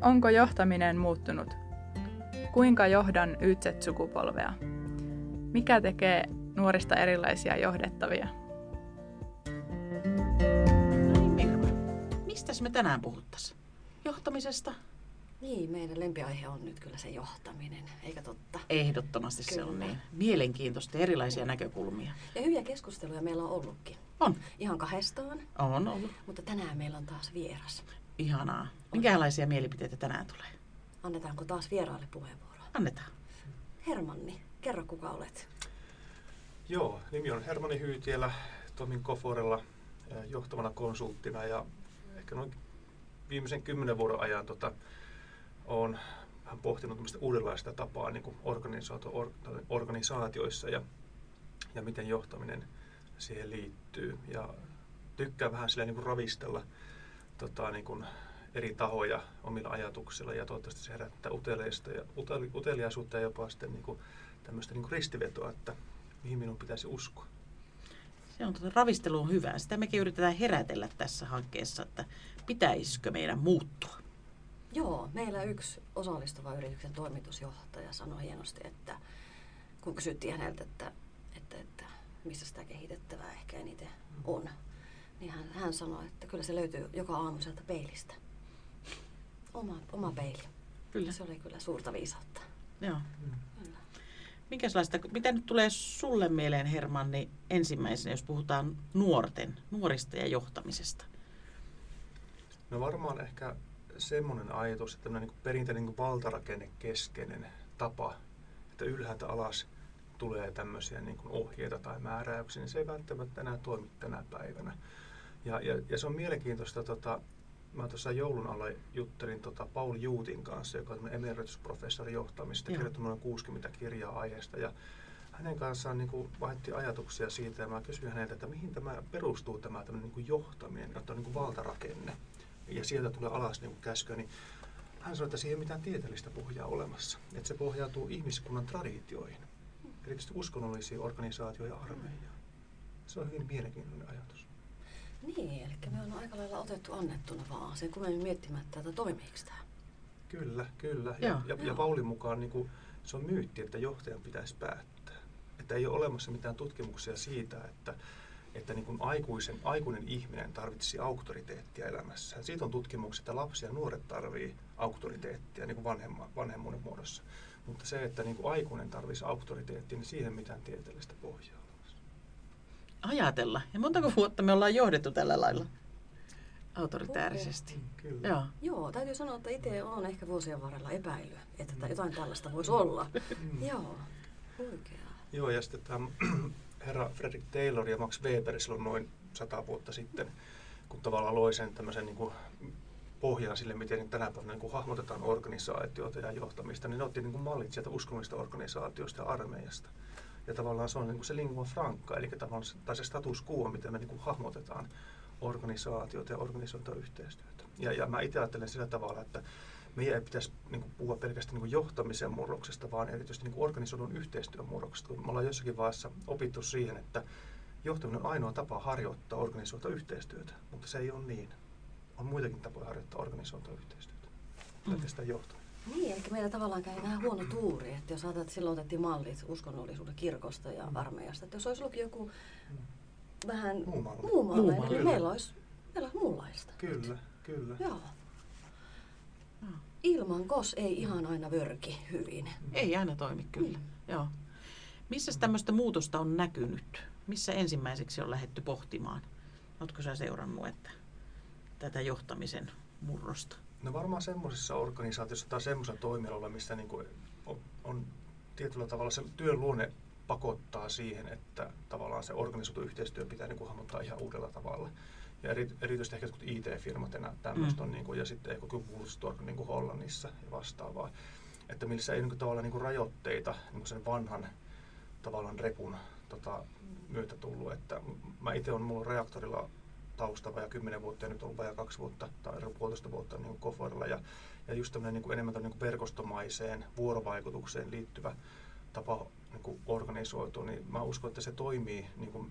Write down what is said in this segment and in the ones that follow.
Onko johtaminen muuttunut? Kuinka johdan YZ-sukupolvea? Mikä tekee nuorista erilaisia johdettavia? No niin, Mistä me tänään puhuttaisiin? Johtamisesta? Niin, meidän lempiaihe on nyt kyllä se johtaminen, eikä totta? Ehdottomasti kyllä. se on niin. Mielenkiintoista erilaisia näkökulmia. Ja hyviä keskusteluja meillä on ollutkin. On. Ihan kahdestaan. On ollut. Mutta tänään meillä on taas vieras. Ihanaa. Minkälaisia mielipiteitä tänään tulee? Annetaanko taas vieraalle puheenvuoro? Annetaan. Hermanni, kerro kuka olet. Joo, nimi on Hermanni Hyytielä. Toimin Koforella johtavana konsulttina ja ehkä noin viimeisen kymmenen vuoden ajan tota, olen vähän pohtinut uudenlaista tapaa niin organisaatio, organisaatioissa ja, ja miten johtaminen siihen liittyy. Ja tykkään vähän sillä niin kuin ravistella tota, niin kuin eri tahoja omilla ajatuksilla ja toivottavasti se herättää uteliaisuutta ja, uteliaisuutta ja jopa sitten niin kuin tämmöistä niin kuin ristivetoa, että mihin minun pitäisi uskoa. Se on tuota, ravistelu on hyvä. Sitä mekin yritetään herätellä tässä hankkeessa, että pitäisikö meidän muuttua. Joo, meillä yksi osallistuva yrityksen toimitusjohtaja sanoi hienosti, että kun kysyttiin häneltä, että, että, että missä sitä kehitettävää ehkä eniten on, niin hän, hän sanoi, että kyllä se löytyy joka aamu sieltä peilistä. Oma, oma peili. Kyllä. Se oli kyllä suurta viisautta. Joo. Kyllä. Minkälaista, mitä nyt tulee sulle mieleen Hermanni ensimmäisenä, jos puhutaan nuorten, nuorista ja johtamisesta? No varmaan ehkä semmoinen ajatus, että tämmöinen niin perinteinen niin valtarakennekeskeinen tapa, että ylhäältä alas tulee tämmöisiä niin kuin ohjeita tai määräyksiä, niin se ei välttämättä enää toimi tänä päivänä. Ja, ja, ja se on mielenkiintoista, tota, mä tuossa joulun alla juttelin tota Paul Juutin kanssa, joka on emeritusprofessori johtamista, kirjoittanut noin 60 kirjaa aiheesta. Ja hänen kanssaan niin kuin vaihdettiin ajatuksia siitä, ja mä kysyin häneltä, että mihin tämä perustuu tämä niin kuin johtaminen, että on niin kuin valtarakenne ja sieltä tulee alas niin käskyä, niin hän sanoi, että siihen ei mitään tieteellistä pohjaa olemassa. Että se pohjautuu ihmiskunnan traditioihin, erityisesti uskonnollisiin organisaatioihin ja armeijaan. Se on hyvin mielenkiintoinen ajatus. Niin, eli me on aika lailla otettu annettuna vaan sen kummemmin miettimättä, että toimiiko tämä. Kyllä, kyllä. Ja, ja, ja Paulin mukaan niin kuin, se on myytti, että johtajan pitäisi päättää. Että ei ole olemassa mitään tutkimuksia siitä, että että niin kuin aikuisen, aikuinen ihminen tarvitsisi auktoriteettia elämässään. Siitä on tutkimuksia, että lapsi ja nuoret tarvii auktoriteettia niin kuin vanhemma, vanhemmuuden muodossa. Mutta se, että niin kuin aikuinen tarvitsisi auktoriteettia, niin siihen mitään tieteellistä pohjaa Ajatella. Ja montako vuotta me ollaan johdettu tällä lailla? autoritäärisesti. Kyllä. Joo. Joo, täytyy sanoa, että itse olen ehkä vuosien varrella epäillyt, että jotain tällaista voisi olla. Mm. Joo, huikeaa. Joo, ja sitten tämä herra Frederick Taylor ja Max Weber silloin noin sata vuotta sitten, kun tavallaan loi sen tämmöisen niin kuin pohjaa sille, miten tänä päivänä niin kuin hahmotetaan organisaatioita ja johtamista, niin ne otti niin kuin mallit sieltä uskonnollisesta organisaatiosta ja armeijasta. Ja tavallaan se on niin kuin se lingua franca, eli tavallaan tai se status quo, miten me niin kuin hahmotetaan organisaatiota ja organisaatioyhteistyötä. Ja, ja mä itse ajattelen sillä tavalla, että meidän ei pitäisi niin kuin, puhua pelkästään niin kuin, johtamisen murroksesta, vaan erityisesti niin kuin, organisoidun yhteistyön murroksesta. Me ollaan jossakin vaiheessa opittu siihen, että johtaminen on ainoa tapa harjoittaa organisoitua yhteistyötä, mutta se ei ole niin. On muitakin tapoja harjoittaa organisoitua yhteistyötä. Mm. Pelkästään johtaminen. Niin, eli meillä tavallaan käy vähän huono tuuri, että jos ajatellaan, että silloin otettiin mallit uskonnollisuuden kirkosta ja mm. armeijasta, että jos olisi ollut joku mm. vähän muu malli, muu malli, muu malli. niin meillä olisi, meillä olisi muunlaista. Kyllä, kyllä. Joo. Ilman kos ei ihan aina vörki hyvin. Ei aina toimi kyllä. Mm. Joo. Missä tämmöistä muutosta on näkynyt? Missä ensimmäiseksi on lähetty pohtimaan? Oletko sä seurannut että tätä johtamisen murrosta? No varmaan semmoisessa organisaatiossa tai semmoisella toimialalla, missä niin kuin on, on tietyllä tavalla se työn luonne pakottaa siihen, että tavallaan se organisoitu yhteistyö pitää niin kuin hahmottaa ihan uudella tavalla. Ja eri, erityisesti ehkä IT-firmat ja tämmöistä mm. on, niin kuin, ja sitten ehkä Woolstork niin kuin Hollannissa ja vastaavaa. Että missä ei niin kuin, tavallaan niin kuin rajoitteita niin kuin sen vanhan tavallaan repun tota, myötä tullut. Että mä itse olen mulla reaktorilla tausta vajaa kymmenen vuotta ja nyt on vajaa kaksi vuotta tai puolitoista vuotta niin kuin Koforilla. Ja, ja just tämmöinen niin kuin enemmän niin kuin verkostomaiseen vuorovaikutukseen liittyvä tapa niin kuin organisoitu, niin mä uskon, että se toimii niin kuin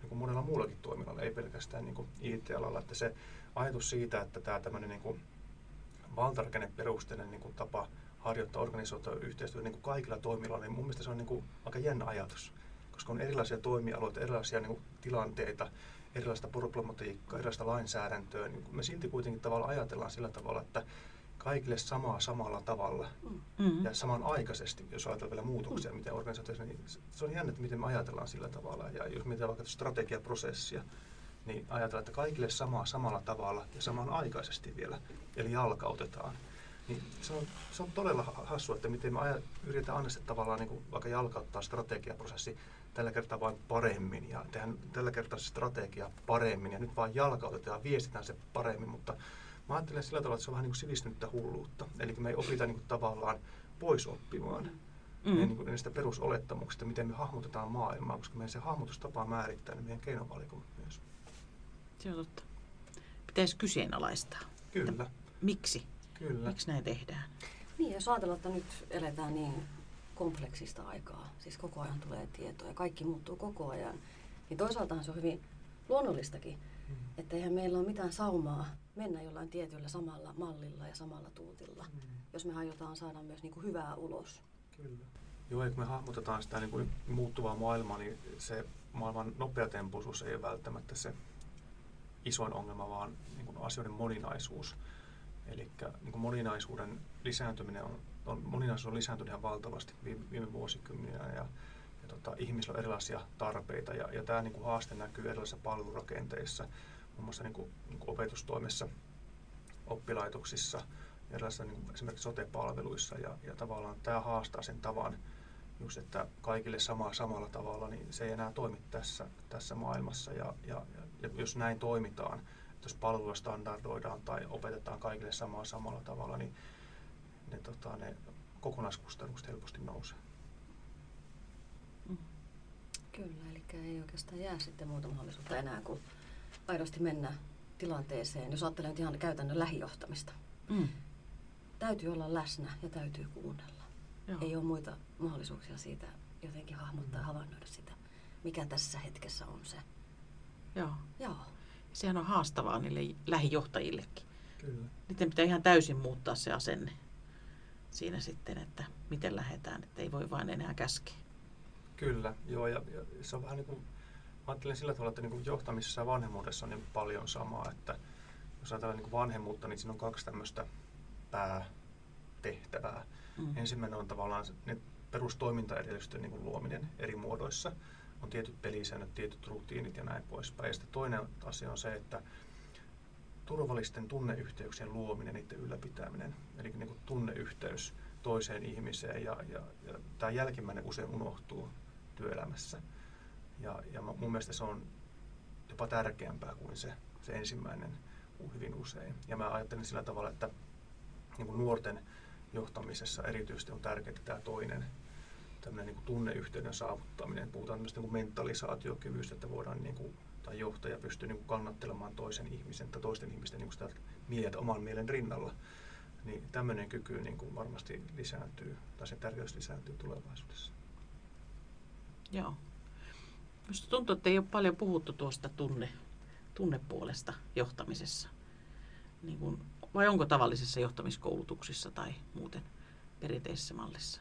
niin kuin monella muullakin toimialalla, ei pelkästään niin kuin IT-alalla. Että se ajatus siitä, että tämä tämmöinen niin kuin valtarakenneperusteinen niin kuin tapa harjoittaa organisoitua yhteistyötä niin kuin kaikilla toimialoilla, niin mun mielestä se on niin kuin aika jännä ajatus, koska on erilaisia toimialoita, erilaisia niin kuin tilanteita, erilaista problematiikkaa, erilaista lainsäädäntöä, niin me silti kuitenkin tavalla ajatellaan sillä tavalla, että kaikille samaa samalla tavalla Mm. ja samanaikaisesti, jos ajatellaan vielä muutoksia, miten organisaatioissa, niin se- on jännä, että miten me ajatellaan sillä tavalla. Ja jos mietitään vaikka strategiaprosessia, niin ajatellaan, että kaikille samaa samalla tavalla ja samanaikaisesti vielä, eli jalkautetaan. Niin se on, se on todella ha- hassua, että miten me aja, yritetään aina sitten tavallaan niin kuin vaikka jalkauttaa strategiaprosessi tällä kertaa vain paremmin ja tehdään tällä kertaa se strategia paremmin ja nyt vaan jalkautetaan ja viestitään se paremmin, mutta mä ajattelen sillä tavalla, että se on vähän niin kuin sivistynyttä hulluutta. Eli me ei opita niin kuin tavallaan pois oppimaan mm. Niin kuin niistä perusolettamuksista, miten me hahmotetaan maailmaa, koska meidän se hahmotustapa määrittää ne meidän keinovalikomme myös. Se on totta. Pitäisi kyseenalaistaa. Kyllä, Miksi? kyllä. Miksi näin tehdään? Niin, jos ajatellaan, että nyt eletään niin kompleksista aikaa, siis koko ajan tulee tietoa ja kaikki muuttuu koko ajan, niin toisaaltahan se on hyvin luonnollistakin, Mm. että eihän meillä ole mitään saumaa mennä jollain tietyllä samalla mallilla ja samalla tuutilla, Mm. jos me aiotaan saada myös niin kuin hyvää ulos. Kyllä. Joo, kun me hahmotetaan sitä niin kuin muuttuvaa maailmaa, niin se maailman nopeatempoisuus ei ole välttämättä se isoin ongelma, vaan niin kuin asioiden moninaisuus. Eli niin kuin moninaisuuden lisääntyminen on, on, moninaisuus on lisääntynyt ihan valtavasti viime, viime vuosikymmeninä ja, ja tota, ihmisillä on erilaisia tarpeita ja, ja tämä niin haaste näkyy erilaisissa palvelurakenteissa, muun muassa niin kuin, niin kuin opetustoimessa, oppilaitoksissa, erilaisissa niin kuin esimerkiksi sote-palveluissa ja, ja tavallaan tämä haastaa sen tavan, just, että kaikille sama, samalla tavalla, niin se ei enää toimi tässä, tässä maailmassa ja, ja, ja jos näin toimitaan, jos palvelua standardoidaan tai opetetaan kaikille samaa samalla tavalla, niin ne, tota, ne kokonaiskustannukset helposti nousee. Mm. Kyllä, eli ei oikeastaan jää sitten muuta mahdollisuutta enää kuin aidosti mennä tilanteeseen, jos ajattelee nyt ihan käytännön lähijohtamista. Mm. Täytyy olla läsnä ja täytyy kuunnella. Joo. Ei ole muita mahdollisuuksia siitä jotenkin hahmottaa ja havainnoida sitä, mikä tässä hetkessä on se. Joo. Joo. Sehän on haastavaa niille lähijohtajillekin. Kyllä. Niiden pitää ihan täysin muuttaa se asenne siinä sitten, että miten lähdetään, että ei voi vain enää käskeä. Kyllä, joo, ja, ja se on vähän niin kuin, mä ajattelen sillä tavalla, että niin kuin johtamisessa ja vanhemmuudessa on niin paljon samaa, että jos ajatellaan niin kuin vanhemmuutta, niin siinä on kaksi tämmöistä päätehtävää. Mm. Ensimmäinen on tavallaan ne perustoimintaedellytysten niin kuin luominen eri muodoissa. On tietyt pelisäännöt, tietyt rutiinit ja näin poispäin. Ja sitten toinen asia on se, että turvallisten tunneyhteyksien luominen, niiden ylläpitäminen. Eli niin kuin tunneyhteys toiseen ihmiseen ja, ja, ja tämä jälkimmäinen usein unohtuu työelämässä. Ja, ja mun mielestä se on jopa tärkeämpää kuin se, se ensimmäinen hyvin usein. Ja mä ajattelen sillä tavalla, että niin kuin nuorten johtamisessa erityisesti on tärkeää tämä toinen niin kuin tunneyhteyden saavuttaminen. Puhutaan tämmöistä niin kuin mentalisaatiokyvystä, että voidaan niin kuin, tai johtaja pystyy niin kannattelemaan toisen ihmisen tai toisten ihmisten niin sitä mieltä oman mielen rinnalla. Niin tämmöinen kyky niin kuin varmasti lisääntyy, tai se tärkeys lisääntyy tulevaisuudessa. Joo. Minusta tuntuu, että ei ole paljon puhuttu tuosta tunne, tunnepuolesta johtamisessa. Niin kuin, vai onko tavallisissa johtamiskoulutuksissa tai muuten perinteisessä mallissa?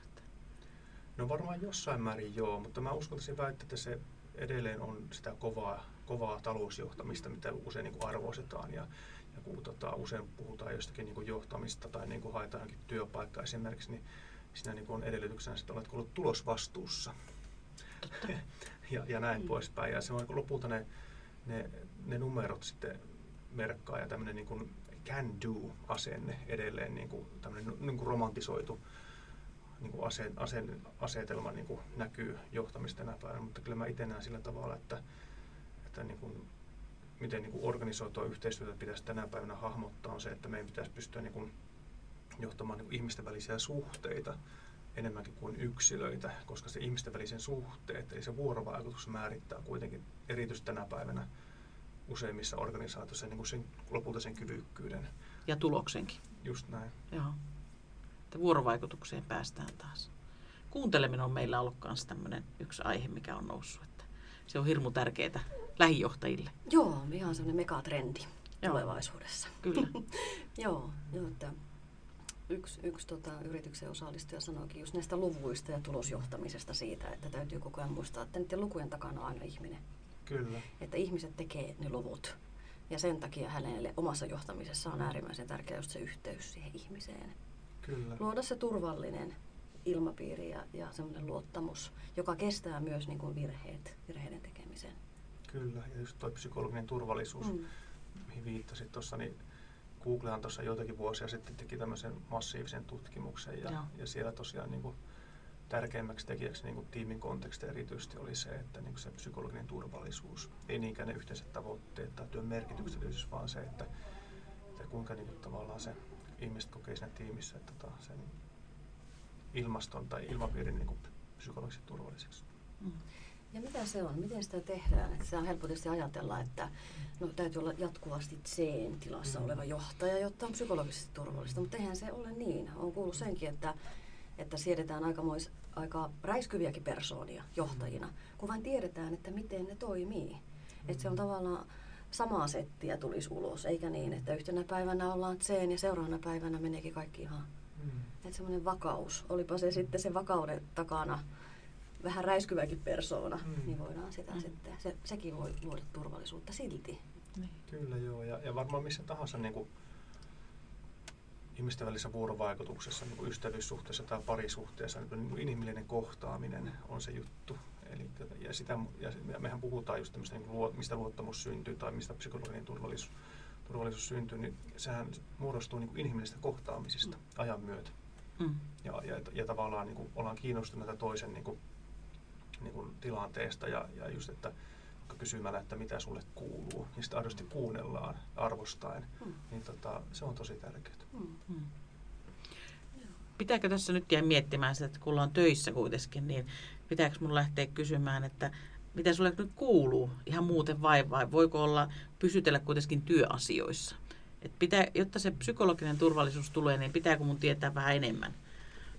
No varmaan jossain määrin joo, mutta mä uskaltaisin väittää, että se edelleen on sitä kovaa, kovaa talousjohtamista, mitä usein niin kuin arvostetaan. Ja, ja kun tota, usein puhutaan jostakin niin kuin johtamista tai niin kuin haetaan johonkin työpaikkaa esimerkiksi, niin siinä niin kuin on edellytyksenä, että olet ollut tulosvastuussa ja, ja näin Mm. poispäin. Ja se on niin lopulta ne, ne, ne numerot sitten merkkaa ja tämmöinen niin kuin can do-asenne edelleen niin kuin tämmöinen niin kuin romantisoitu niin kuin ase, ase, asetelma niin kuin näkyy johtamista tänä päivänä, mutta kyllä mä itse näen sillä tavalla, että, että niin kuin, miten niin kuin organisoitua yhteistyötä pitäisi tänä päivänä hahmottaa on se, että meidän pitäisi pystyä niin kuin johtamaan niin kuin ihmisten välisiä suhteita enemmänkin kuin yksilöitä, koska se ihmisten välisen suhteet, eli se vuorovaikutus määrittää kuitenkin erityisesti tänä päivänä useimmissa organisaatioissa niin kuin sen, lopulta sen kyvykkyyden. Ja tuloksenkin. Just näin. Joo. Että vuorovaikutukseen päästään taas. Kuunteleminen on meillä ollut myös tämmöinen yksi aihe, mikä on noussut. Että se on hirmu tärkeää lähijohtajille. Joo, ihan semmoinen megatrendi Joo. tulevaisuudessa. Kyllä. Joo, joo että yksi, yksi tota, yrityksen osallistuja sanoikin just näistä luvuista ja tulosjohtamisesta siitä, että täytyy koko ajan muistaa, että niiden lukujen takana on aina ihminen. Kyllä. Että ihmiset tekee ne luvut. Ja sen takia hänelle omassa johtamisessa on äärimmäisen tärkeä just se yhteys siihen ihmiseen. Kyllä. Luoda se turvallinen ilmapiiri ja, ja semmoinen luottamus, joka kestää myös niin kuin virheet, virheiden tekemisen. Kyllä, ja just tuo psykologinen turvallisuus, mm. mihin viittasit tuossa, niin Googlehan tuossa joitakin vuosia sitten teki tämmöisen massiivisen tutkimuksen ja, ja siellä tosiaan niin kuin tärkeimmäksi tekijäksi niin kuin tiimin konteksti erityisesti oli se, että niin kuin se psykologinen turvallisuus, ei niinkään ne yhteiset tavoitteet tai työn merkityksellisyys, vaan se, että, että kuinka niin kuin tavallaan se ihmiset kokee siinä tiimissä että tota, sen ilmaston tai ilmapiirin niin kuin psykologisesti turvalliseksi. Mm. Ja mitä se on? Miten sitä tehdään? Että sitä on helppo tietysti ajatella, että no, täytyy olla jatkuvasti C-tilassa mm. oleva johtaja, jotta on psykologisesti turvallista. Mutta eihän se ole niin. On kuullut senkin, että, että siedetään aikamois, aika räiskyviäkin persoonia johtajina, kun vain tiedetään, että miten ne toimii. Mm. Että se on tavallaan samaa settiä tulisi ulos, eikä niin, että yhtenä päivänä ollaan C ja seuraavana päivänä meneekin kaikki ihan. Mm. Että semmoinen vakaus, olipa se sitten se vakauden takana vähän räiskyväkin persoona, mm. niin voidaan sitä mm. sitten, se, sekin voi luoda turvallisuutta silti. Niin. Kyllä joo, ja, ja varmaan missä tahansa niin kuin ihmisten välisessä vuorovaikutuksessa, niin kuin ystävyyssuhteessa tai parisuhteessa, niin kuin inhimillinen kohtaaminen on se juttu. Eli, ja, sitä, ja mehän puhutaan just tämmöistä, niin kuin, mistä luottamus syntyy tai mistä psykologinen turvallisuus, turvallisuus syntyy, niin sehän muodostuu niin kuin inhimillisestä kohtaamisista mm. ajan myötä. Mm. Ja, ja, ja tavallaan niin kuin, ollaan kiinnostuneita toisen niin kuin, niin kuin tilanteesta ja, ja just, että kysymällä, että mitä sulle kuuluu, niin sitä aidosti kuunnellaan arvostaen, mm. niin tota, se on tosi tärkeää. Mm. Mm. Pitääkö tässä nyt jää miettimään sitä, että kun ollaan töissä kuitenkin, niin pitääkö mun lähteä kysymään, että mitä sulle nyt kuuluu ihan muuten vai, vai voiko olla pysytellä kuitenkin työasioissa? Et pitää, jotta se psykologinen turvallisuus tulee, niin pitääkö mun tietää vähän enemmän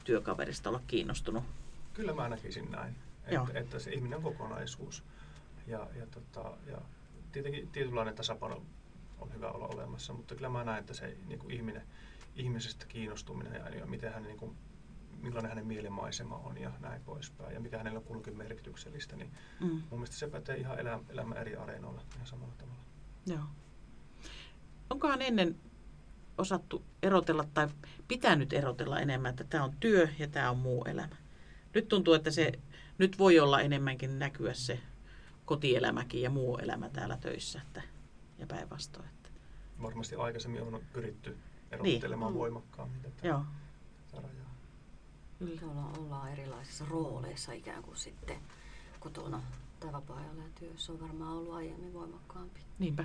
työkaverista olla kiinnostunut? Kyllä mä näkisin näin että, että se ihminen on kokonaisuus. Ja, ja, tota, ja tietenkin tietynlainen tasapaino on hyvä olla olemassa, mutta kyllä mä näen, että se niin kuin ihminen, ihmisestä kiinnostuminen ja, ja miten hän, niin kuin, millainen hänen mielimaisema on ja näin poispäin, ja mikä hänellä on kuitenkin merkityksellistä, niin mm. mun mielestä se pätee ihan elä, elämän eri areenoilla ihan samalla tavalla. Joo. Onkohan ennen osattu erotella tai pitänyt erotella enemmän, että tämä on työ ja tämä on muu elämä? Nyt tuntuu, että se nyt voi olla enemmänkin näkyä se kotielämäkin ja muu elämä täällä töissä että, ja päinvastoin. Että. Varmasti aikaisemmin on pyritty erottelemaan niin. voimakkaammin tätä, Joo. tätä rajaa. Kyllä ollaan, ollaan erilaisissa rooleissa ikään kuin sitten kotona tai vapaa-ajalla ja työssä on varmaan ollut aiemmin voimakkaampi. Niinpä.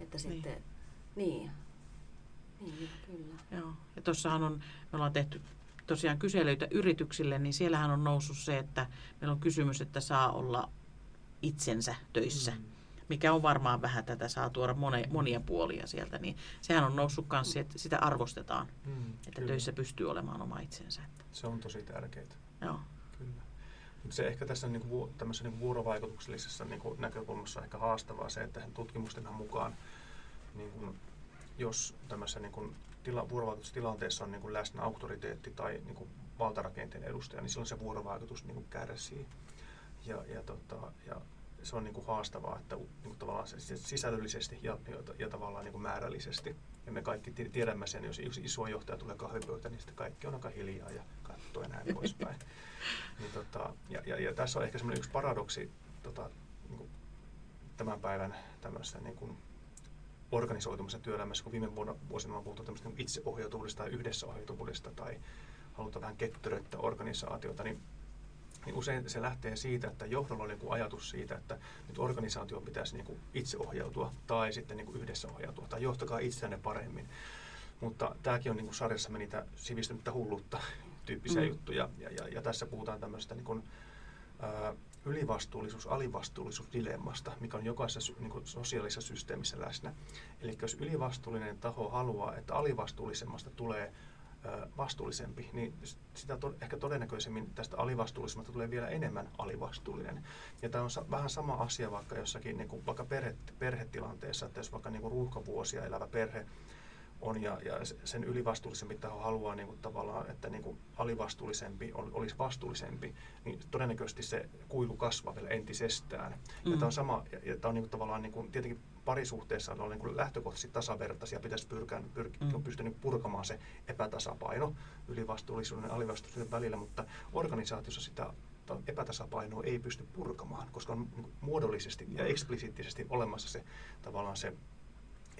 Että niin. sitten, niin, niin, niin kyllä. Joo. Ja tuossahan on, me ollaan tehty tosiaan kyselyitä yrityksille, niin siellähän on noussut se, että meillä on kysymys, että saa olla itsensä töissä. Mm. Mikä on varmaan vähän tätä, saa tuoda monia, monia puolia sieltä, niin sehän on noussut myös, että sitä arvostetaan, mm, että kyllä. töissä pystyy olemaan oma itsensä. Se on tosi tärkeää. Joo. Kyllä. Mutta se ehkä tässä niin kuin, tämmöisessä niin vuorovaikutuksellisessa niin kuin näkökulmassa on ehkä haastavaa se, että tutkimusten mukaan niin kuin, jos tämmöisessä niin kuin, tila, vuorovaikutustilanteessa on niin kuin läsnä auktoriteetti tai niin kuin valtarakenteen edustaja, niin silloin se vuorovaikutus niin kuin kärsii. Ja, ja, tota, ja se on niin kuin haastavaa, että niin kuin tavallaan sisällöllisesti ja, ja, ja tavallaan niin kuin määrällisesti. Ja me kaikki tiedämme sen, jos iso johtaja tulee kahvipöytä, niin sitten kaikki on aika hiljaa ja katsoo ja näin poispäin. Niin, tota, ja, ja, ja, tässä on ehkä semmoinen yksi paradoksi tota, niin kuin tämän päivän tämmöisessä niin kuin organisoitumassa työelämässä, kun viime vuonna, vuosina on puhuttu tämmöistä itseohjautuvuudesta tai yhdessäohjautuvuudesta tai halutaan vähän ketteröittää organisaatiota, niin, niin usein se lähtee siitä, että johdolla on joku ajatus siitä, että nyt organisaatio pitäisi niin kuin itseohjautua tai sitten niin kuin yhdessä ohjautua tai johtakaa itseänne paremmin. Mutta tämäkin on niin kuin sarjassamme niitä sivistynyttä hullutta tyyppisiä mm. juttuja ja, ja, ja tässä puhutaan tämmöistä niin kuin, ää, ylivastuullisuus, alivastuullisuus dilemmasta, mikä on jokaisessa niin kuin sosiaalisessa systeemissä läsnä. Eli jos ylivastuullinen taho haluaa, että alivastuullisemmasta tulee vastuullisempi, niin sitä to, ehkä todennäköisemmin tästä alivastuullisemmasta tulee vielä enemmän alivastuullinen. Ja tämä on sa- vähän sama asia vaikka jossakin niin kuin vaikka perhe, perhetilanteessa, että jos vaikka niin kuin ruuhkavuosia elävä perhe on ja, ja sen ylivastuullisempi taho haluaa niin kuin, tavallaan, että niin kuin, alivastuullisempi olisi vastuullisempi, niin todennäköisesti se kuilu kasvaa vielä entisestään. Mm. Ja tämä on sama, ja, ja tämä on niin kuin, tavallaan niin kuin, tietenkin parisuhteessa on niin kuin lähtökohtaisesti tasavertaisia, pitäisi pyrkää, pyrkiä, mm. pystyä niin purkamaan se epätasapaino ylivastuullisuuden ja alivastuullisuuden välillä, mutta organisaatiossa sitä epätasapainoa ei pysty purkamaan, koska on niin muodollisesti ja eksplisiittisesti olemassa se tavallaan se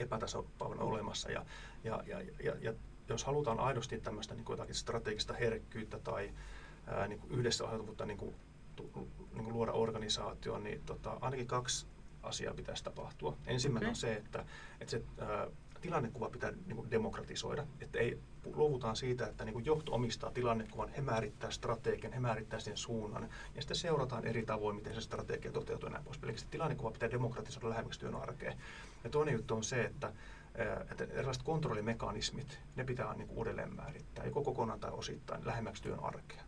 epätasapaino olemassa. Ja, ja, ja, ja, ja jos halutaan aidosti tämmöistä niin kuin jotakin strategista herkkyyttä tai ää, niin kuin yhdessä ohjautuvuutta niin kuin, tu, niin kuin luoda organisaatioon, niin tota, ainakin kaksi asiaa pitäisi tapahtua. Ensimmäinen okay. on se, että, että se ää, tilannekuva pitää niin kuin demokratisoida, että ei luovutaan siitä, että niin kuin johto omistaa tilannekuvan, he määrittää strategian, he määrittää sen suunnan, ja sitten seurataan eri tavoin, miten se strategia toteutuu näin pois. Eli se tilannekuva pitää demokratisoida lähemmäksi työn arkeen. Ja toinen juttu on se, että että erilaiset kontrollimekanismit, ne pitää niin kuin uudelleen määrittää, joko kokonaan tai osittain, lähemmäksi työn arkea.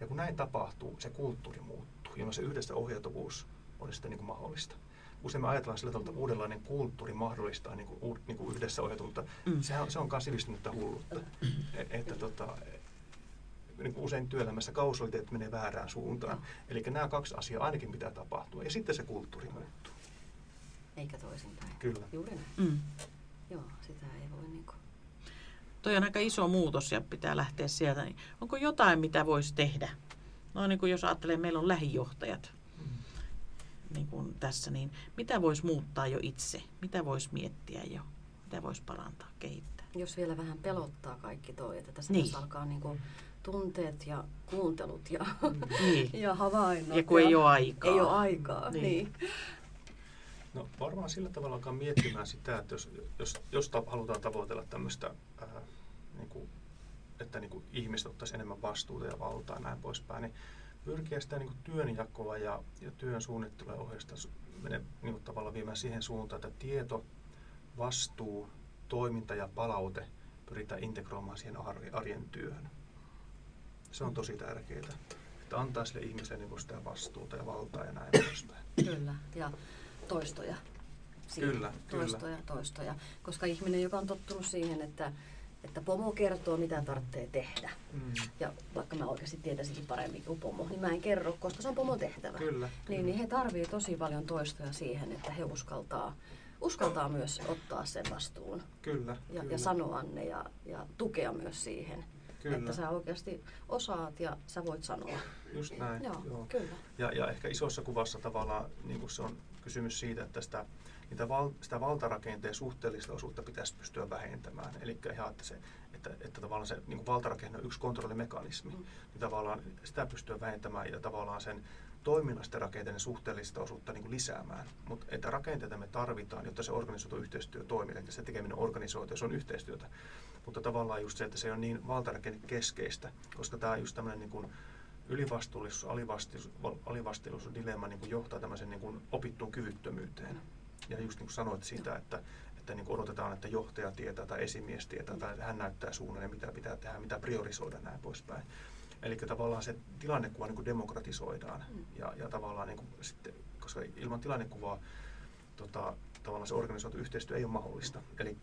Ja kun näin tapahtuu, se kulttuuri muuttuu, jolloin se yhdessä ohjautuvuus olisi sitten niin kuin mahdollista usein me ajatellaan sillä tavalla, että uudenlainen kulttuuri mahdollistaa niin kuin, niin kuin yhdessä ohjautu, mutta mm. sehän, se on myös sivistynyttä hullutta. Et, että tota, niin kuin usein työelämässä kausaliteet menee väärään suuntaan. No. Eli nämä kaksi asiaa ainakin pitää tapahtua ja sitten se kulttuuri muuttuu. Eikä toisinpäin. Kyllä. Juuri näin. Mm. Joo, sitä ei voi niin kuin... Toi on aika iso muutos ja pitää lähteä sieltä. Niin onko jotain, mitä voisi tehdä? No niin kuin jos ajattelee, meillä on lähijohtajat niin kuin tässä, niin mitä voisi muuttaa jo itse? Mitä voisi miettiä jo? Mitä voisi parantaa, kehittää? Jos vielä vähän pelottaa kaikki toi, että tässä niin. alkaa niin kuin tunteet ja kuuntelut ja, niin. ja havainnot. Ja kun ja ei ole aikaa. Ei ole aikaa, niin. niin. No varmaan sillä tavalla alkaa miettimään sitä, että jos, jos, jos ta, halutaan tavoitella tämmöistä, ää, niin kuin, että niin kuin ihmiset ottaisi enemmän vastuuta ja valtaa ja näin poispäin, niin pyrkiä sitä niin työnjakoa ja, ja työn suunnittelua ja ohjausta menee niin tavallaan viemään siihen suuntaan, että tieto, vastuu, toiminta ja palaute pyritään integroimaan siihen arjen työhön. Se on tosi tärkeää, että antaa sille ihmiselle niin sitä vastuuta ja valtaa ja näin poispäin. Kyllä, ja toistoja. Siihen. Kyllä, toistoja, kyllä. toistoja. Koska ihminen, joka on tottunut siihen, että että pomo kertoo, mitä tarvitsee tehdä. Mm. Ja vaikka mä oikeasti tietäisinkin paremmin kuin pomo, niin mä en kerro, koska se on pomon tehtävä. Kyllä, niin, niin he tarvii tosi paljon toistoja siihen, että he uskaltaa, uskaltaa myös ottaa sen vastuun. Kyllä, ja, kyllä. ja sanoa ne ja, ja tukea myös siihen. Kyllä. Että sä oikeasti osaat ja sä voit sanoa. Just näin. Joo, joo. Kyllä. Ja, ja ehkä isossa kuvassa tavallaan niin se on kysymys siitä, että sitä niitä val, sitä valtarakenteen suhteellista osuutta pitäisi pystyä vähentämään. Eli ihan, että, se, että, että tavallaan se niin valtarakenne on yksi kontrollimekanismi, mm. niin tavallaan sitä pystyä vähentämään ja tavallaan sen toiminnasta rakenteiden suhteellista osuutta niin kuin lisäämään. Mutta että rakenteita me tarvitaan, jotta se organisoitu yhteistyö toimii, että se tekeminen organisoitu, se on yhteistyötä. Mutta tavallaan just se, että se on niin valtarakenne keskeistä, koska tämä just tämmöinen niin kuin ylivastuullisuus, alivastuullisuus, alivastuullisuus dilemma niin kuin johtaa tämmöisen niin kuin opittuun kyvyttömyyteen. Ja just niin kuin sanoit siitä, että, että niin kuin odotetaan, että johtaja tietää tai esimies tietää tai hän näyttää suunnan ja mitä pitää tehdä, mitä priorisoida näin poispäin. Eli tavallaan se tilannekuva niin kuin demokratisoidaan mm. ja, ja tavallaan niin kuin sitten, koska ilman tilannekuvaa tota, tavallaan se organisoitu yhteistyö ei ole mahdollista. Eli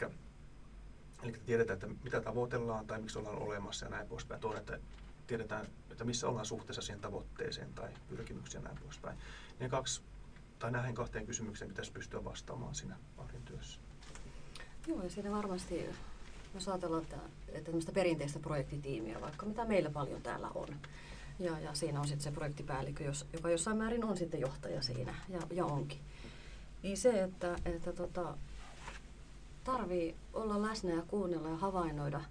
Eli tiedetään, että mitä tavoitellaan tai miksi ollaan olemassa ja näin poispäin. Toinen, että tiedetään, että missä ollaan suhteessa siihen tavoitteeseen tai pyrkimykseen näin poispäin. Ne kaksi tai näihin kahteen kysymykseen pitäisi pystyä vastaamaan siinä arjen työssä. Joo, ja siinä varmasti, jos ajatellaan, että, että tämmöistä perinteistä projektitiimiä, vaikka mitä meillä paljon täällä on, ja, ja siinä on sitten se projektipäällikkö, jos, joka jossain määrin on sitten johtaja siinä, ja, ja onkin. Niin se, että, että tota, tarvii olla läsnä ja kuunnella ja havainnoida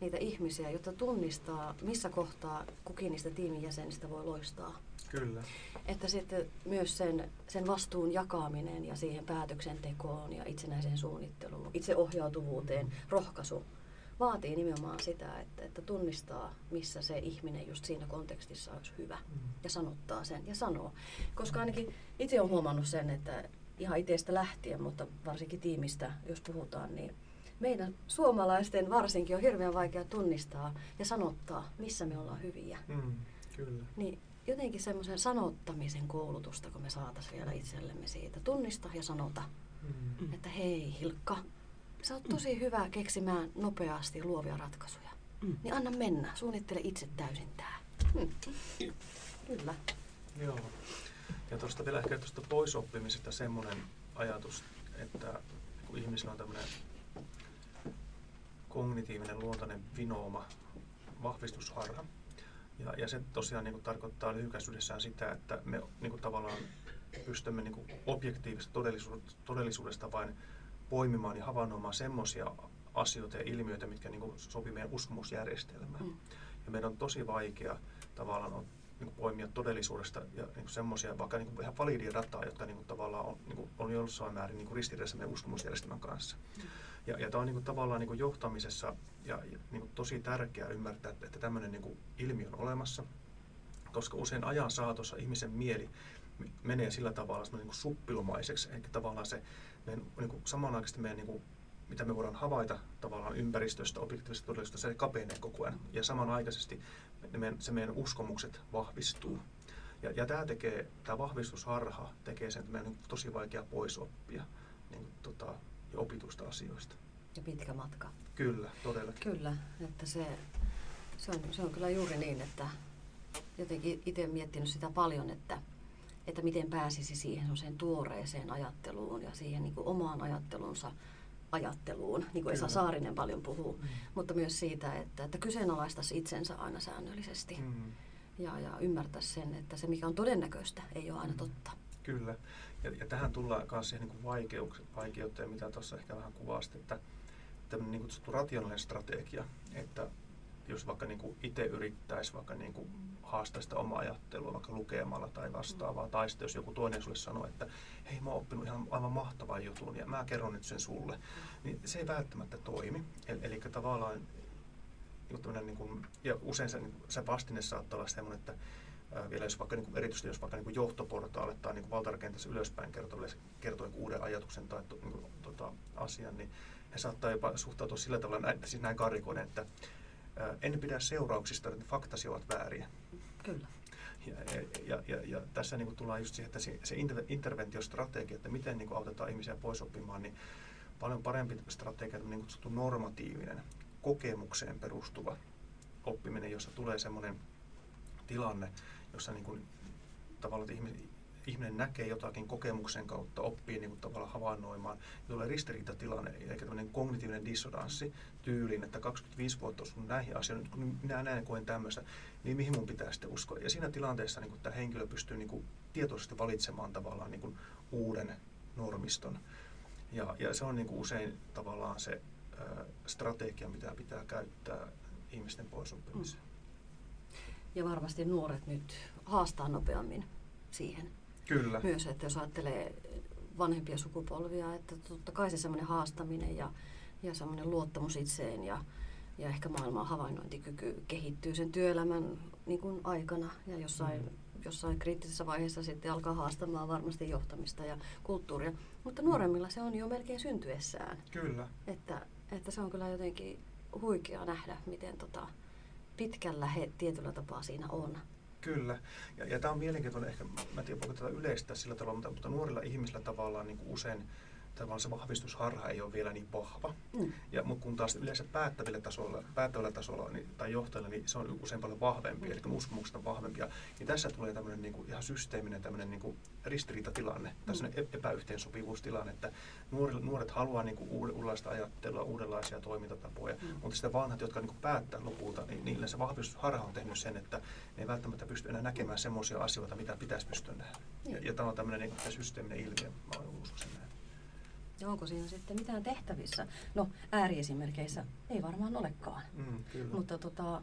niitä ihmisiä, jotta tunnistaa, missä kohtaa kukin niistä tiimin jäsenistä voi loistaa. Kyllä. Että sitten myös sen, sen vastuun jakaminen ja siihen päätöksentekoon ja itsenäiseen suunnitteluun, itseohjautuvuuteen, rohkaisu vaatii nimenomaan sitä, että, että tunnistaa, missä se ihminen just siinä kontekstissa olisi hyvä mm. ja sanottaa sen ja sanoo. Koska ainakin itse olen huomannut sen, että ihan itsestä lähtien, mutta varsinkin tiimistä, jos puhutaan, niin meidän suomalaisten varsinkin on hirveän vaikea tunnistaa ja sanottaa, missä me ollaan hyviä. Mm, kyllä. Niin jotenkin semmoisen sanottamisen koulutusta, kun me saataisiin vielä itsellemme siitä. Tunnista ja sanota, mm. että hei Hilkka, sä oot tosi hyvä keksimään nopeasti luovia ratkaisuja. Mm. Niin anna mennä, suunnittele itse täysin tää. Mm. Kyllä. Joo. Ja tuosta vielä ehkä tuosta poisoppimisesta semmoinen ajatus, että kun ihmisillä on tämmöinen kognitiivinen luontainen vinooma, vahvistusharha, ja, ja se tosiaan niin kuin, tarkoittaa lyhykäisyydessään sitä, että me niin kuin, tavallaan pystymme niin kuin, objektiivisesta todellisuudesta, todellisuudesta vain poimimaan ja havainnoimaan semmoisia asioita ja ilmiöitä, mitkä niin kuin, sopii meidän uskomusjärjestelmään. Mm. Ja meidän on tosi vaikea tavallaan on, niin kuin poimia todellisuudesta ja niin semmoisia vaikka niin kuin ihan validia dataa, jotka niin kuin, tavallaan on, niin kuin, on jossain määrin niin kuin ristiriidassa meidän uskomusjärjestelmän kanssa. Ja, ja tämä on niin kuin, tavallaan niin kuin johtamisessa ja, ja niin tosi tärkeää ymmärtää, että, tämmöinen niin kuin, ilmiö on olemassa, koska usein ajan saatossa ihmisen mieli menee sillä tavalla niin kuin suppilomaiseksi, eli tavallaan se meidän, niin kuin, samanaikaisesti meidän niin kuin, mitä me voidaan havaita tavallaan ympäristöstä, objektiivisesta todellisuudesta, se kapenee koko ajan. Ja samanaikaisesti meidän, se meidän uskomukset vahvistuu. Ja, ja tämä tekee, tämä vahvistusharha tekee sen, että meidän on tosi vaikea pois oppia niin tota, ja opitusta asioista. Ja pitkä matka. Kyllä, todellakin. Kyllä, että se, se, on, se on kyllä juuri niin, että jotenkin itse miettinyt sitä paljon, että, että miten pääsisi siihen sen tuoreeseen ajatteluun ja siihen niin kuin omaan ajattelunsa ajatteluun, niin kuin Esa. Saarinen paljon puhuu, Mm. mutta myös siitä, että, että kyseenalaistaisi itsensä aina säännöllisesti Mm, ja, ja ymmärtäisi sen, että se mikä on todennäköistä ei ole aina totta. kyllä. Ja, ja tähän tullaan myös siihen niin vaikeuteen, vaikeuteen, mitä tuossa ehkä vähän kuvasit, että tämmöinen niin kutsuttu rationaalinen strategia, että jos vaikka niin kuin itse yrittäisi vaikka niin kuin haastaa sitä omaa ajattelua vaikka lukemalla tai vastaavaa, tai sitten jos joku toinen sulle sanoo, että hei mä oon oppinut ihan aivan mahtavan jutun ja mä kerron nyt sen sulle, niin se ei välttämättä toimi. Eli, eli tavallaan niin kuin niin kuin, ja usein se, niin kuin, se vastine saattaa olla sellainen, että vielä jos vaikka niin kuin, erityisesti jos vaikka niin kuin johtoportaalle tai niin kuin valtarakenteessa ylöspäin kertoo, kertoo jonkun uuden ajatuksen tai niin kuin, tota, asian, niin he saattaa jopa suhtautua sillä tavalla, näin, siis näin karikoiden, että ää, en pidä seurauksista, että faktasi ovat vääriä. Kyllä. Ja, ja, ja, ja tässä niin kuin tullaan just siihen, että se, se inter- interventiostrategia, että miten niin kuin autetaan ihmisiä pois oppimaan, niin paljon parempi strategia, niin kutsuttu normatiivinen, kokemukseen perustuva oppiminen, jossa tulee semmoinen tilanne, jossa niin kuin, tavallaan että ihminen, näkee jotakin kokemuksen kautta, oppii niin kuin, tavallaan havainnoimaan, ja tulee ristiriitatilanne, eli tämmöinen kognitiivinen dissonanssi tyyliin, että 25 vuotta on näihin asioihin, nyt kun minä näen koen tämmöistä, niin mihin mun pitää sitten uskoa. Ja siinä tilanteessa niin kuin, tämä henkilö pystyy niin kuin, tietoisesti valitsemaan tavallaan niin kuin, uuden normiston. Ja, ja se on niin kuin, usein tavallaan se ö, strategia, mitä pitää käyttää ihmisten poisoppimiseen. Ja varmasti nuoret nyt haastaa nopeammin siihen. Kyllä. Myös, että jos ajattelee vanhempia sukupolvia, että totta kai se semmoinen haastaminen ja, ja semmoinen luottamus itseen ja, ja ehkä maailman havainnointikyky kehittyy sen työelämän niin kuin aikana ja jossain, Mm. jossain kriittisessä vaiheessa sitten alkaa haastamaan varmasti johtamista ja kulttuuria. Mutta nuoremmilla se on jo melkein syntyessään. Kyllä. Että, että se on kyllä jotenkin huikea nähdä, miten tota, pitkällä he tietyllä tapaa siinä on. Kyllä. Ja, ja tämä on mielenkiintoinen, ehkä, mä en tiedä voiko tätä yleistää sillä tavalla, mutta, mutta nuorilla ihmisillä tavallaan niin kuin usein tavallaan se vahvistusharha ei ole vielä niin vahva. Mm. Ja, mutta kun taas yleensä päättävillä tasolla, päättävällä tasolla niin, tai johtajilla, niin se on usein paljon vahvempi, eli uskomukset on vahvempia. Niin tässä tulee tämmöinen niin kuin ihan systeeminen tämmöinen niin kuin ristiriitatilanne, tai Mm. mm. epäyhteensopivuustilanne, että nuoret, nuoret haluaa niin kuin uudenlaista ajattelua, uudenlaisia toimintatapoja, Mm. mutta sitten vanhat, jotka niin kuin päättää lopulta, niin niille se vahvistusharha on tehnyt sen, että ne ei välttämättä pysty enää näkemään semmoisia asioita, mitä pitäisi pystyä nähdä. Ja, Niin. ja tämä on tämmöinen niin kuin, systeeminen ilmiö, mä uskon näin. Ja onko siinä sitten mitään tehtävissä? No ääriesimerkeissä ei varmaan olekaan. Mm, kyllä. Mutta tota,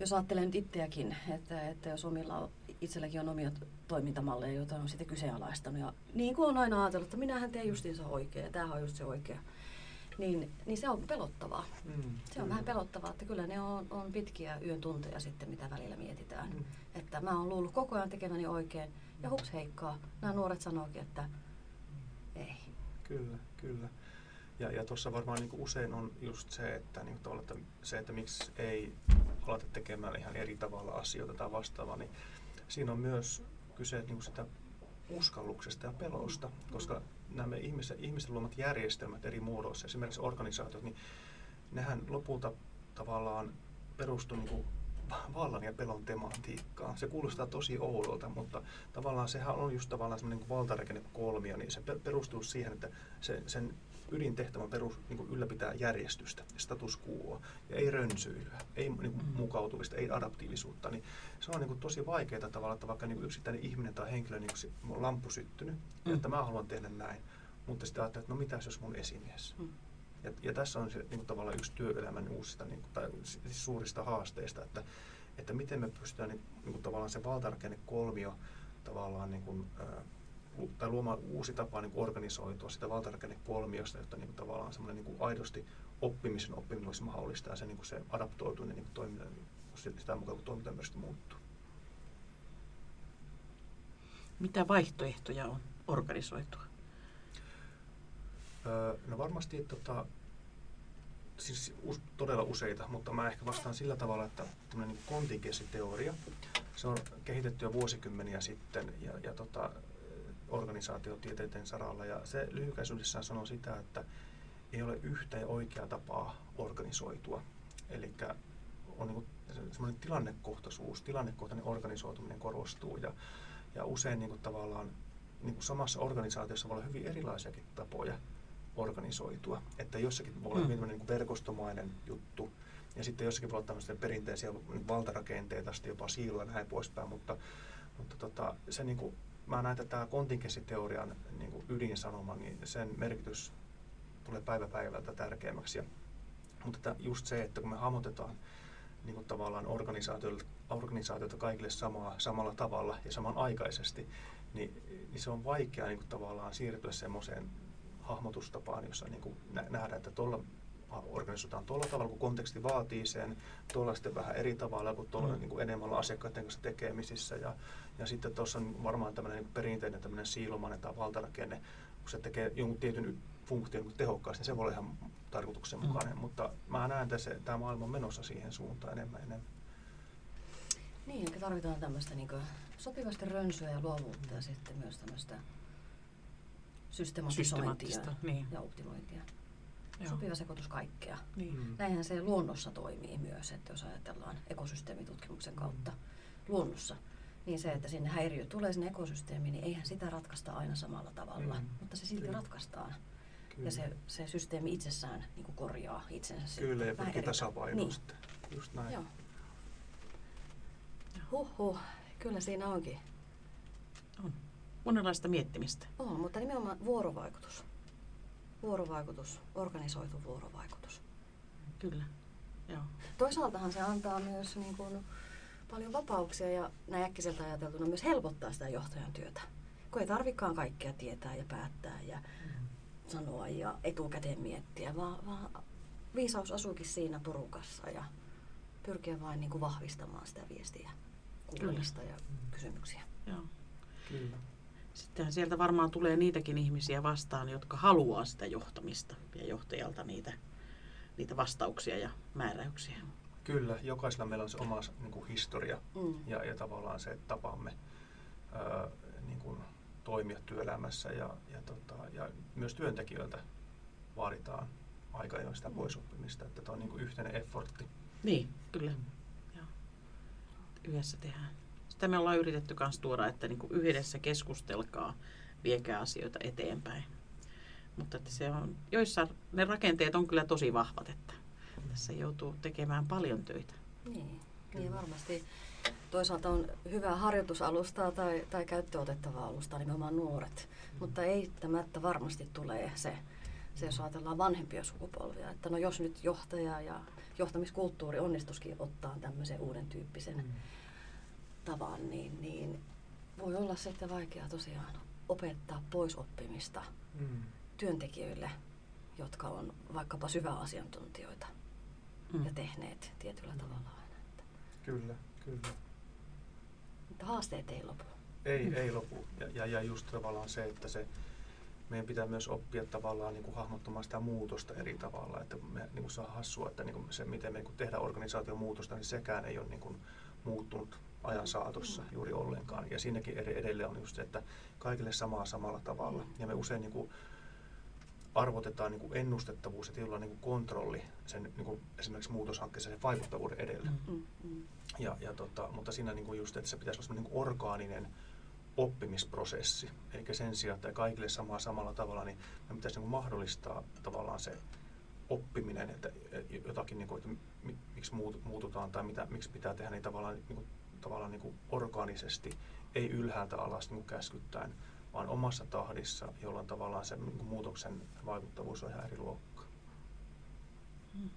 jos ajattelen nyt itseäkin, että, että jos omilla itselläkin on omia toimintamalleja, joita on sitten kyseenalaistanut. Ja niin kuin on aina ajatellut, että minähän teen justiinsa oikein ja tämähän on just se oikea. Niin, niin se on pelottavaa. Mm, Se on kyllä. vähän pelottavaa, että kyllä ne on, on pitkiä yön tunteja sitten, mitä välillä mietitään. Mm. Että mä oon luullut koko ajan tekeväni oikein ja hups heikkaa. Nämä nuoret sanookin, että. Kyllä, kyllä. Ja, ja tuossa varmaan niin kuin usein on just se, että, niin kuin että se, että miksi ei aleta tekemään ihan eri tavalla asioita tai vastaavaa, niin siinä on myös kyse niin kuin sitä uskalluksesta ja pelosta, koska nämä ihmisten, ihmisten luomat järjestelmät eri muodoissa, esimerkiksi organisaatiot, niin nehän lopulta tavallaan perustuu niin vallan ja pelon tematiikkaan. Se kuulostaa tosi oudolta, mutta tavallaan sehän on just tavallaan semmoinen niin valtarakenne kolmio, niin se perustuu siihen, että se, sen ydintehtävä perus, niin kuin ylläpitää järjestystä, status quo, ja ei rönsyilyä, ei niin kuin, mm. mukautumista, ei adaptiivisuutta, niin se on niin kuin, tosi vaikeaa tavalla, että vaikka niin kuin yksittäinen ihminen tai henkilö, niin kuin on lamppu syttynyt, mm. että mä haluan tehdä näin, mutta sitten ajattelee, että no mitäs jos mun esimies. Mm. Ja, ja tässä on se niin kuin, tavallaan yksi työelämän uusista niin kuin, tai siis suurista haasteista, että, että miten me pystytään niin, niin kuin, tavallaan se valtarakenne kolmio tavallaan niin kuin, tai luomaan uusi tapa niin kuin organisoitua sitä valtarakenne kolmiosta, jotta niin kuin, tavallaan semmoinen niin kuin aidosti oppimisen oppiminen olisi mahdollista ja se, niin kuin se adaptoituminen niin toiminta, niin sitä mukaan kun toimintaympäristö muuttuu. Mitä vaihtoehtoja on organisoitua? No varmasti tota, siis todella useita, mutta mä ehkä vastaan sillä tavalla, että tämmöinen kontingenssiteoria, se on kehitetty jo vuosikymmeniä sitten ja, ja tota, organisaatiotieteiden saralla. Ja se lyhykäisyydessään sanoo sitä, että ei ole yhtä ja oikeaa tapaa organisoitua. Eli on niin semmoinen tilannekohtaisuus, tilannekohtainen organisoituminen korostuu ja, ja usein niin kuin tavallaan niin kuin samassa organisaatiossa voi olla hyvin erilaisiakin tapoja organisoitua. Että jossakin voi olla mm. hyvin niin kuin verkostomainen juttu, ja sitten jossakin voi olla tämmöisiä perinteisiä valtarakenteita, sitten jopa siiloja ja näin poispäin, mutta, mutta tota, se niin kuin mä näen, että tämä kontingenssiteorian niin kuin ydinsanoma, niin sen merkitys tulee päivä päivältä tärkeämmäksi. Ja, mutta että just se, että kun me hahmotetaan niin kuin tavallaan organisaatioita, organisaatioita kaikille samaa, samalla tavalla ja samanaikaisesti, niin, niin se on vaikea niin kuin tavallaan siirtyä semmoiseen hahmotustapaan, jossa niin kuin nähdään, että tuolla organisoidaan tuolla tavalla, kun konteksti vaatii sen, tuolla sitten vähän eri tavalla, kun tuolla mm. niin kuin enemmän asiakkaiden kanssa tekemisissä. Ja, ja sitten tuossa on varmaan tämmöinen niin perinteinen tämmöinen siilomainen tai valtarakenne, kun se tekee jonkun tietyn funktion niin tehokkaasti, niin se voi olla ihan tarkoituksenmukainen. Mm. Mutta mä näen että tämä maailma on menossa siihen suuntaan enemmän enemmän. Niin, eli tarvitaan tämmöistä niin sopivasti rönsyä ja luovuutta ja sitten myös tämmöistä systematisointia niin. ja optimointia. Joo. sopiva sekoitus kaikkea. Niin. Mm. Näinhän se luonnossa toimii myös, että jos ajatellaan ekosysteemitutkimuksen kautta mm. luonnossa, niin se, että sinne häiriö tulee sinne ekosysteemiin, niin eihän sitä ratkaista aina samalla tavalla, mm. mutta se silti Kyllä. ratkaistaan. Kyllä. Ja se, se systeemi itsessään niin kuin korjaa itsensä. Kyllä, ja pyrkii tasapainoon niin. sitten. Just näin. Joo. Huhhuh, kyllä siinä onkin. On. Monenlaista miettimistä. On, mutta nimenomaan vuorovaikutus vuorovaikutus, organisoitu vuorovaikutus. Kyllä, joo. Toisaaltahan se antaa myös niin kuin, paljon vapauksia ja näin äkkiseltä ajateltuna myös helpottaa sitä johtajan työtä. Kun ei tarvikaan kaikkea tietää ja päättää ja mm. sanoa ja etukäteen miettiä, vaan, vaan viisaus asuukin siinä porukassa ja pyrkiä vain niin kuin vahvistamaan sitä viestiä, kuulemista ja kysymyksiä. Joo. Kyllä. Sittenhän sieltä varmaan tulee niitäkin ihmisiä vastaan, jotka haluaa sitä johtamista ja johtajalta niitä, niitä vastauksia ja määräyksiä. Kyllä, jokaisella meillä on se oma niin kuin historia mm. ja, ja tavallaan se tapamme ää, niin kuin toimia työelämässä ja, ja, tota, ja myös työntekijöiltä vaaditaan aika ajoin sitä poisoppimista, että tämä on niin kuin yhteinen effortti. Niin, kyllä. Joo. Yhdessä tehdään sitä me ollaan yritetty myös tuoda, että niin kuin yhdessä keskustelkaa, viekää asioita eteenpäin. Mutta että se on, joissa ne rakenteet on kyllä tosi vahvat, että tässä joutuu tekemään paljon töitä. Niin, niin varmasti. Toisaalta on hyvää harjoitusalustaa tai, tai käyttöotettavaa alustaa nimenomaan nuoret, mutta eittämättä varmasti tulee se, se, jos ajatellaan vanhempia sukupolvia, että no jos nyt johtaja ja johtamiskulttuuri onnistuskin ottaa tämmöisen uuden tyyppisen mm tavan, niin, niin voi olla sitten vaikea tosiaan opettaa poisoppimista mm. työntekijöille, jotka on vaikkapa syväasiantuntijoita mm. ja tehneet tietyllä mm. tavalla aina. Että. Kyllä, kyllä. Mutta haasteet ei lopu. Ei, mm. ei lopu. Ja, ja, ja just tavallaan se, että se, meidän pitää myös oppia tavallaan niin kuin hahmottamaan sitä muutosta eri tavalla. Että me, niin kuin on hassua, että niin kuin se, miten me niin kuin tehdään organisaation muutosta, niin sekään ei ole niin kuin muuttunut ajan saatossa juuri ollenkaan. Ja siinäkin edelleen on just se, että kaikille samaa samalla tavalla. Ja me usein niin kuin arvotetaan niin kuin ennustettavuus ja tietyllä niin kuin kontrolli sen niin kuin esimerkiksi muutoshankkeessa sen vaikuttavuuden edellä. Mm, mm. Ja, ja tota, mutta siinä niin kuin just, että se pitäisi olla niin kuin orgaaninen oppimisprosessi. Eli sen sijaan, että kaikille samaa samalla tavalla, niin me pitäisi niin kuin mahdollistaa tavallaan se oppiminen, että jotakin, niin kuin, että miksi muututaan tai mitä, miksi pitää tehdä, niin tavallaan, niin kuin, tavallaan niin kuin orgaanisesti, ei ylhäältä alas niin kuin käskyttäen, vaan omassa tahdissa, jolloin tavallaan se niin kuin muutoksen vaikuttavuus on ihan eri luokkaa. Hmm.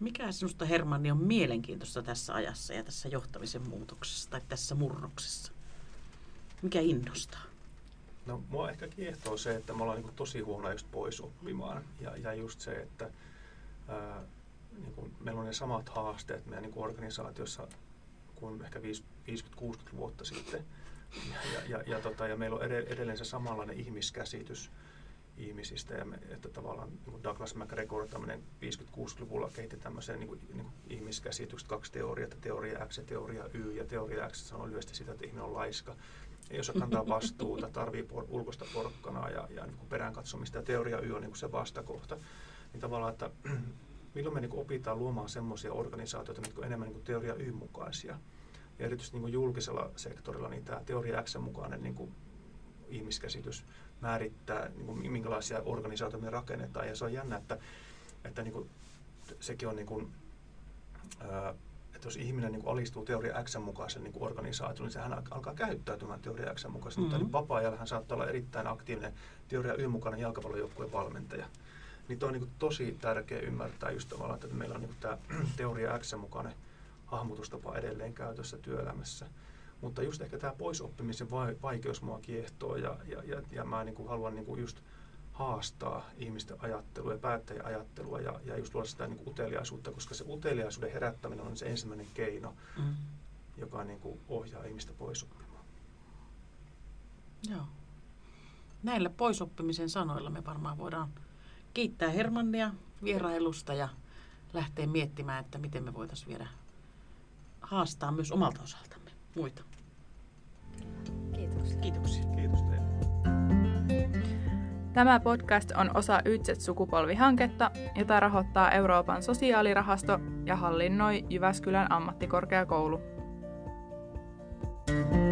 Mikä sinusta Hermanni on mielenkiintoista tässä ajassa ja tässä johtamisen muutoksessa tai tässä murroksessa? Mikä innostaa? No mua ehkä kiehtoo se, että me ollaan niin tosi huono just pois oppimaan. Ja, ja just se, että ää, niin kuin meillä on ne samat haasteet meidän niin kuin organisaatiossa kuin ehkä 50-60 vuotta sitten. Ja, ja, ja, ja, tota, ja meillä on edelleen se samanlainen ihmiskäsitys ihmisistä. Ja me, että tavallaan niin kuin Douglas MacGregor 50-60-luvulla kehitti tämmöisen niin kuin, niin kuin ihmiskäsitykset, kaksi teoriaa, teoria X ja teoria Y. Ja teoria X sanoo lyhyesti sitä, että ihminen on laiska ei osaa kantaa vastuuta, tarvii por, ulkoista porkkanaa ja, ja niin perään katsomista. Ja teoria Y on niin se vastakohta. Niin tavallaan, että milloin me niin opitaan luomaan semmoisia organisaatioita, mitkä on enemmän niin teoria Y-mukaisia. Ja erityisesti niin julkisella sektorilla niin tämä teoria X mukainen niin ihmiskäsitys määrittää, niin kuin, minkälaisia organisaatioita me rakennetaan. Ja se on jännä, että, että niin kuin, sekin on niin kuin, ää, että jos ihminen niin kuin alistuu teoria X mukaisen niin organisaatioon, niin sehän alkaa käyttäytymään teoria X mukaisesti. Mm-hmm. Mutta niin vapaa-ajalla hän saattaa olla erittäin aktiivinen teoria Y mukainen jalkapallojoukkueen valmentaja. Niin tuo on niin tosi tärkeä ymmärtää just tavallaan, että meillä on niin tämä teoria X mukainen hahmotustapa edelleen käytössä työelämässä. Mutta just ehkä tämä poisoppimisen vaikeus mua kiehtoo ja, ja, ja, ja mä niin kuin haluan niin kuin just haastaa ihmisten ajattelua ja päättäjien ajattelua ja, ja just luoda sitä niin kuin uteliaisuutta, koska se uteliaisuuden herättäminen on se ensimmäinen keino, mm. joka niin kuin ohjaa ihmistä pois oppimaan. Joo. Näillä poisoppimisen sanoilla me varmaan voidaan kiittää Hermannia vierailusta ja lähteä miettimään, että miten me voitaisiin vielä haastaa myös omalta osaltamme muita. Kiitoksia. Kiitoksia. Kiitos teille. Tämä podcast on osa Ytset-sukupolvihanketta, jota rahoittaa Euroopan sosiaalirahasto ja hallinnoi Jyväskylän ammattikorkeakoulu. thank you